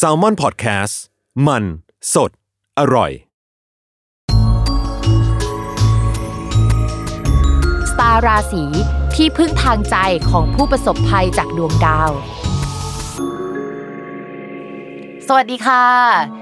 s a l ม o n PODCAST มัน สด อร่อย สตาร์ราศีที่พึ่งทางใจของผู้ประสบภัยจากดวงดาว สวัสดีค่ะ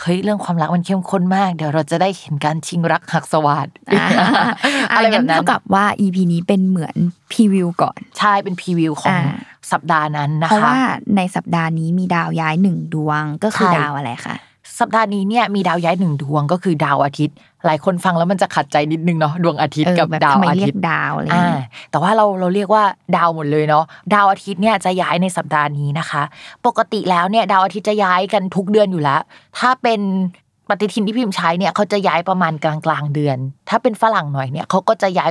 เฮ้ยเรื่องความรักมันเข้มข้นมาก เดี๋ยวเราจะได้เห็นการชิงรักหักสวัสดอ่าอะไรอ่าแบงั้บนนั้นเท่ากับว่า EP นี้เป็นเหมือนพรีวิวก่อนใช่เป็นพรีวิวของอ่าสัปดาห์นั้นนะคะเพราะว่าในสัปดาห์นี้มีดาวย้ายหนึ่งดวงก็คือใช่ดาวอะไรคะสัปดาห์นี้เนี่ยมีดาวย้ายหนึ่งดวงก็คือดาวอาทิตย์ หลายคนฟังแล้วมันจะขัดใจนิดนึงเนาะดวงอาทิตย์เออกับแบบดาวทำไมอาเรียทิตกย์ดาวอะไรอย่างอ่าเงี้ยแต่ว่าเราเราเรียกว่าดาวหมดเลยเนาะดาวอาทิตย์เนี่ยจะย้ายในสัปดาห์นี้นะคะ ปกติแล้วเนี่ยดาวอาทิตย์จะย้ายกันทุกเดือนอยู่แล้ว ถ้าเป็นปฏิทินที่พิมพ์ใช้เนี่ยเขาจะย้ายประมาณกลางกลางๆเดือน ถ้าเป็นฝรั่งหน่อยเนี่ยเขาก็จะย้าย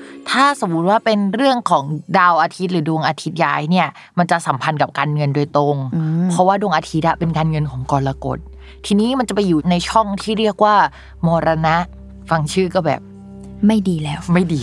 ถ้าสมมุติว่าเป็นเรื่องของดาวอาทิตย์หรือดวงอาทิตย์ย้ายเนี่ย มันจะสัมพันธ์กับการเงินโดยตรงอืมเพราะว่าดวงอาทิตย์อะเป็นการเงินของกรกฎ ทีนี้มันจะไปอยู่ในช่องที่เรียกว่ามรณะ ฟังชื่อก็แบบไม่ดีแล้ว ไม่ดี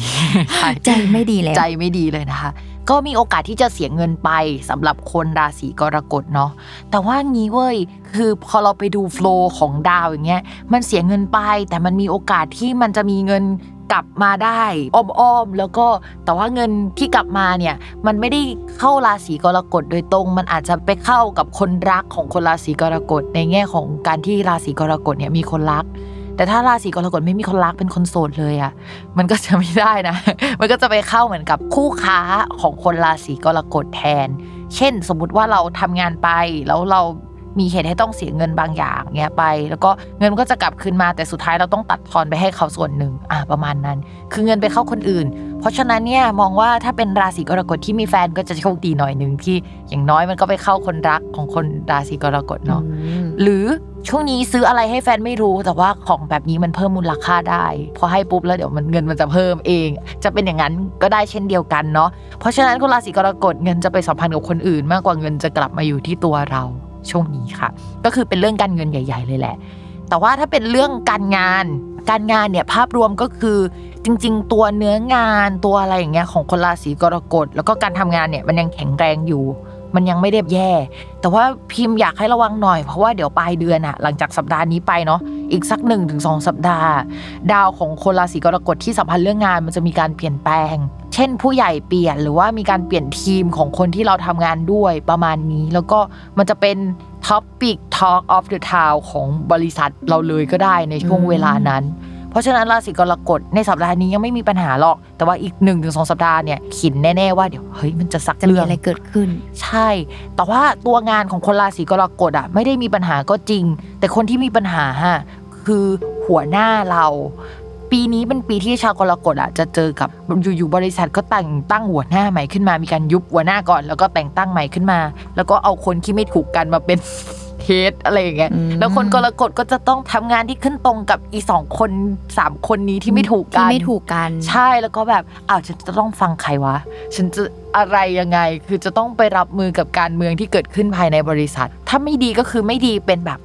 ใช่ใจไม่ดีแล้ว ใจไม่ดีเลยนะคะ ก็มีโอกาสที่จะเสียเงินไปสำหรับคนราศีกรกฎเนาะแต่ว่างี้เว้ยคือพอเราไปดูโฟล์ของดาวอย่างเงี้ยมันเสียเงินไป แต่มันมีโอกาสที่มันจะมีเงิน กลับมาได้อ้อมๆแล้วก็แต่ว่าเงินที่กลับมาเนี่ยมันไม่ได้เข้าราศีกรกฎโดยตรง มันอาจจะไปเข้ากับคนรักของคนราศีกรกฎในแง่ของการที่ราศีกรกฎเนี่ยมีคนรัก แต่ถ้าราศีกรกฎไม่มีคนรักเป็นคนโสดเลยอะมันก็จะไม่ได้นะ มันก็จะไปเข้าเหมือนกับคู่ค้าของคนราศีกรกฎแทน เช่น สมมุติว่าเราทำงานไปแล้วเรา มีเหตุให้ต้องเสียเงินบางอย่างเงี้ยไป แล้วก็เงินมันก็จะกลับคืนมาแต่สุดท้ายเราต้องตัดทอนไปให้เขาส่วนหนึ่งอะประมาณนั้น คือเงินไปเข้าคนอื่น เพราะฉะนั้นเนี่ยมองว่าถ้าเป็นราศีกรกฎที่มีแฟนก็จะโชคดีหน่อยหนึ่งที่อย่างน้อยมันก็ไปเข้าคนรักของคนราศีกรกฎเนาะหรือช่วงนี้ซื้ออะไรให้แฟนไม่รู้แต่ว่าของแบบนี้มันเพิ่มมูลค่าได้พอให้ปุ๊บแล้วเดี๋ยวมันเงินมันจะเพิ่มเอง จะเป็นอย่างนั้นก็ได้เช่นเดียวกันเนาะเพราะฉะนั้นคนราศีกรกฎเงินจะไปสัมพันธ์กับคนอื่น มากกว่าเงินจะกลับมาอยู่ที่ตัวเรา ช่วงนี้ค่ะ ก็คือเป็นเรื่องการเงินใหญ่ ๆ เลยแหละ แต่ว่าถ้าเป็นเรื่องการงาน การงานเนี่ยภาพรวมก็คือจริง ๆ ตัวเนื้องานตัวอะไรอย่างเงี้ยของคนราศีกรกฎแล้วก็การทำงานเนี่ยมันยังแข็งแรงอยู่ มันยังไม่ได้แย่ แต่ว่าพิมพ์อยากให้ระวังหน่อยเพราะว่าเดี๋ยวปลายเดือนอะหลังจากสัปดาห์นี้ไปเนาะอีกสักหนึ่งถึงสองสัปดาห์ ดาวของคนราศีกรกฎที่สัมพันธ์เรื่องงานมันจะมีการเปลี่ยนแปลง ช่นผู้ใหญ่เปลี่ยนหรือว่ามีการเปลี่ยนทีมของคนที่เราทำงานด้วยประมาณนี้ แล้วก็มันจะเป็น Topic Talk of the Town ของบริษัทเราเลยก็ได้ในช่วงเวลานั้น เพราะฉะนั้นราศีกรกฎในสัปดาห์นี้ยังไม่มีปัญหาหรอก แต่ว่าอีก1นถึงสสัปดาห์เนี่ยขินแน่ ๆ ว่าเดี๋ยวเฮ้ยมันจะสักจะมีเรื่องอะไรเกิดขึ้น ใช่ แต่ว่าตัวงานของคนราศีกรกฎอะไม่ได้มีปัญหาก็จริง แต่คนที่มีปัญหาฮะคือหัวหน้าเรา ปีนี้เป็นปีที่ชาวกรกฎอะจะเจอกับอยู่ๆบริษัทก็แต่งตั้งหัวหน้าใหม่ขึ้นมา มีการยุบหัวหน้าก่อน แล้วก็แต่งตั้งใหม่ขึ้นมา แล้วก็เอาคนที่ไม่ถูกกันมาเป็นเฮดอะไรอย่างเงี้ยอืมแล้วคนกรกฎก็จะต้องทำงานที่ขึ้นตรงกับอีสองคนสามคนนี้ที่ไม่ถูกกัที่นไม่ถูกกัน ใช่แล้วก็แบบอ้าวฉันจะต้องฟังใครวะ ฉันจะอะไรยังไงคือจะต้องไปรับมือกับการเมืองที่เกิดขึ้นภายในบริษัท ถ้าไม่ดีก็คือไม่ดีเป็นแบบ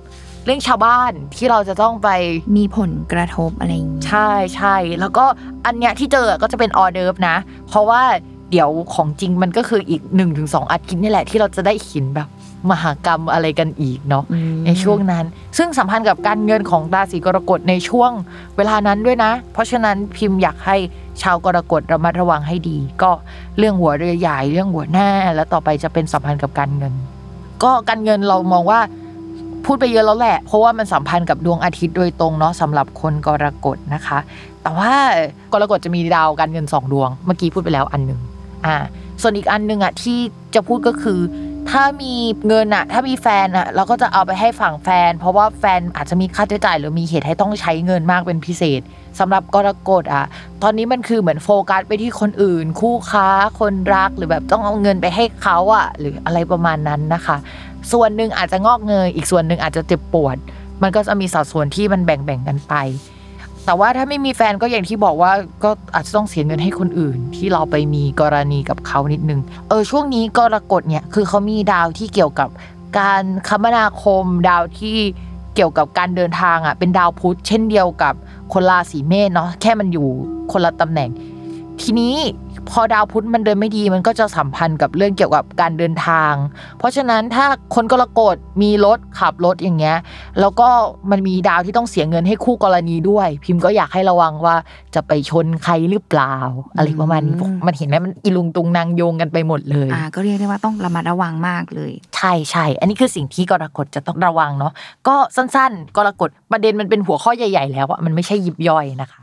เรื่องชาวบ้านที่เราจะต้องไปมีผลกระทบอะไรอย่างงี้ใช่ใช่แล้วก็อันเนี้ยที่เจอก็จะเป็นออเดิร์ฟนะ เพราะว่าเดี๋ยวของจริงมันก็คืออีก1นถึงสอาทิตย์นี่แหละที่เราจะได้เห็นแบบมหากรรมอะไรกันอีกเนาะอืมในช่วงนั้น ซึ่งสัมพันธ์กับการเงินของราศีกรกฎในช่วงเวลานั้นด้วยนะ เพราะฉะนั้นพิมพ์อยากให้ชาวกรกฎระมัดระวังให้ดี ก็เรื่องหัวเรือใหญ่เรื่องหัวหน้า แล้วต่อไปจะเป็นสัมพันธ์กับการเงิน ก็การเงินเรามองว่า พูดไปเยอะแล้วแหละ เพราะว่ามันสัมพันธ์กับดวงอาทิตย์โดยตรงเนาะสำหรับคนกรกฎนะคะ แต่ว่ากรกฎจะมีดาวการเงินสองดวง เมื่อกี้พูดไปแล้วอันหนึ่งอ่าส่วนอีกอันหนึ่งอะที่จะพูดก็คือ ถ้ามีเงินอะถ้ามีแฟนอะเราก็จะเอาไปให้ฝั่งแฟน เพราะว่าแฟนอาจจะมีค่าใช้จ่ายหรือมีเหตุให้ต้องใช้เงินมากเป็นพิเศษสำหรับกรกฎอะตอนนี้มันคือเหมือนโฟกัสไปที่คนอื่น คู่ค้าคนรักหรือแบบต้องเอาเงินไปให้เขาอะหรืออะไรประมาณนั้นนะคะ ส่วนหนึ่งอาจจะงอกเงย อีกส่วนหนึ่งอาจจะเจ็บปวด มันก็จะมีสัดส่วนที่มันแบ่งๆกันไป แต่ว่าถ้าไม่มีแฟนก็อย่างที่บอกว่าก็อาจจะต้องเสียเงินให้คนอื่น ที่เราไปมีกรณีกับเขานิดนึง เออช่วงนี้กรกฎเนี่ยคือเขามีดาวที่เกี่ยวกับการคมนาคม ดาวที่เกี่ยวกับการเดินทางอะเป็นดาวพุธเช่นเดียวกับคนราศีเมษเนาะแค่มันอยู่คนละตำแหน่ง ทีนี้พอดาวพุธมันเดินไม่ดีมันก็จะสัมพันธ์กับเรื่องเกี่ยวกับการเดินทาง เพราะฉะนั้นถ้าคนกรกฎมีรถขับรถอย่างเงี้ยแล้วก็มันมีดาวที่ต้องเสียเงินให้คู่กรณีด้วย พิมพ์ก็อยากให้ระวังว่าจะไปชนใครหรือเปล่า อะไรประมาณนี้อืมมันเห็นไหมมันอีลุงตุงนางโยงกันไปหมดเลยอ่าก็เรียกได้ว่าต้องระมัดระวังมากเลย ใช่ใช่อันนี้คือสิ่งที่กรกฎจะต้องระวังเนาะก็สั้น ๆ กรกฎประเด็นมันเป็นหัวข้อใหญ่ ๆ แล้วอะมันไม่ใช่ยิบย่อยนะคะ